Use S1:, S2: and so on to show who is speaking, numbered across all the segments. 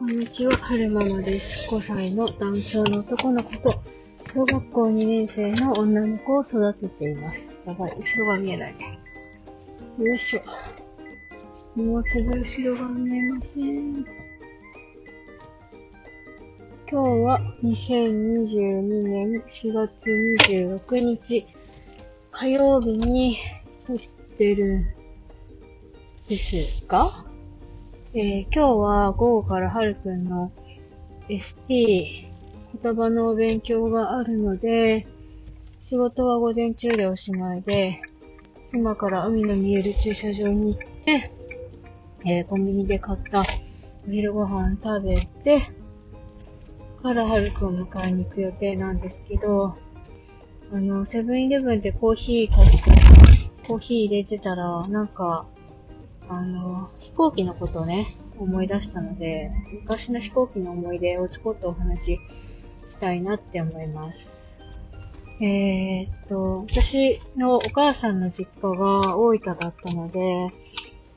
S1: こんにちは、はるままです。5歳の男性の男の子と、小学校2年生の女の子を育てています。やばい、後ろが見えない。よいしょ。荷物で後ろが見えません。今日は2022年4月26日火曜日に撮ってるんですが、えー今日は午後からはるくんの ST 言葉のお勉強があるので、仕事は午前中でおしまいで、今から海の見える駐車場に行って、えーコンビニで買ったお昼ご飯食べて、からはるくんを迎えに行く予定なんですけど、あの、セブンイレブンでコーヒー買って、コーヒー入れてたら、なんか、あの、飛行機のことをね、思い出したので、昔の飛行機の思い出をちょこっとお話ししたいなって思います。えー、っと、私のお母さんの実家が大分だったので、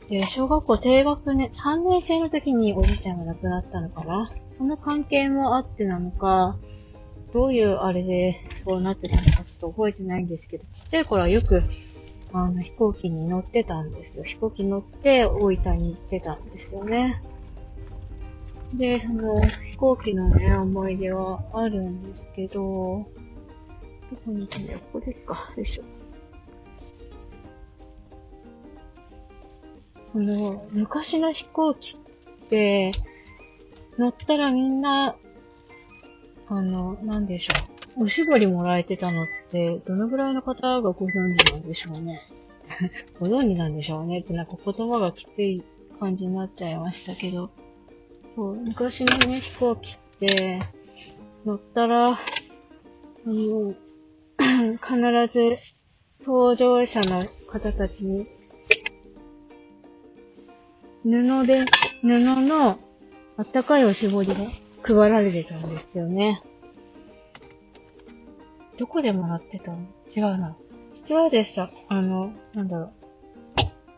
S1: で小学校低学年、3年生の時におじいちゃんが亡くなったのかなその関係もあってなのか、どういうあれでそうなってたのかちょっと覚えてないんですけど、ちっちゃい頃はよくあの飛行機に乗ってたんですよ。飛行機乗って大分に行ってたんですよね。で、その飛行機のね、思い出はあるんですけど、どこに行ったんだよここでっか。よいしょ。あの、昔の飛行機って、乗ったらみんな、あの、なんでしょう。おしぼりもらえてたのって、どのぐらいの方がご存知なんでしょうね？ご存知なんでしょうね？って、なんか言葉がきつい感じになっちゃいましたけど。そう、昔のね、飛行機って、乗ったら、あの、必ず、搭乗者の方たちに、布で、布のあったかいおしぼりが配られてたんですよね。どこでもらってたの？違うな。スチュワーデスさん、あの、なんだろう。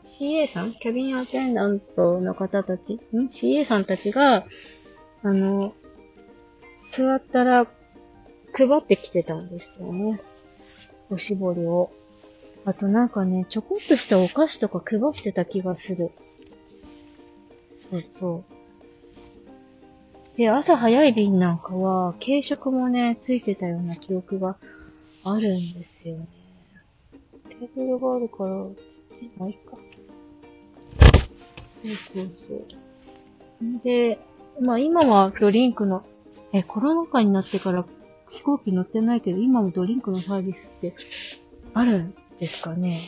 S1: CA さん？キャビンアテンダントの方たち？ん ?CA さんたちが、あの、座ったら配ってきてたんですよね。おしぼりを。あとなんかね、ちょこっとしたお菓子とか配ってた気がする。そうそう。で、朝早い便なんかは、軽食もね、ついてたような記憶があるんですよね。テーブルがあるから、え、まあ、いいか。そうそうそう。で、まあ今はドリンクの、え、コロナ禍になってから飛行機乗ってないけど、今もドリンクのサービスってあるんですかね。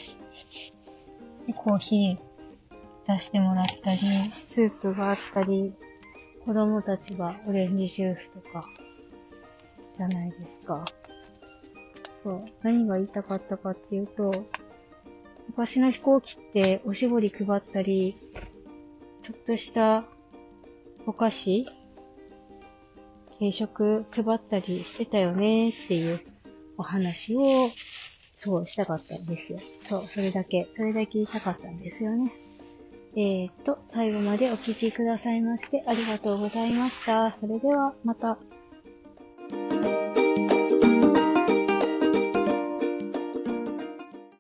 S1: でコーヒー出してもらったり、スープがあったり、子供たちがオレンジジュースとか、じゃないですか。そう。何が言いたかったかっていうと、昔の飛行機っておしぼり配ったり、ちょっとしたお菓子軽食配ったりしてたよねっていうお話を、そう、したかったんですよ。そう、それだけ、それだけ言いたかったんですよね。えーっと、最後までお聴きくださいましてありがとうございました。それでは、また。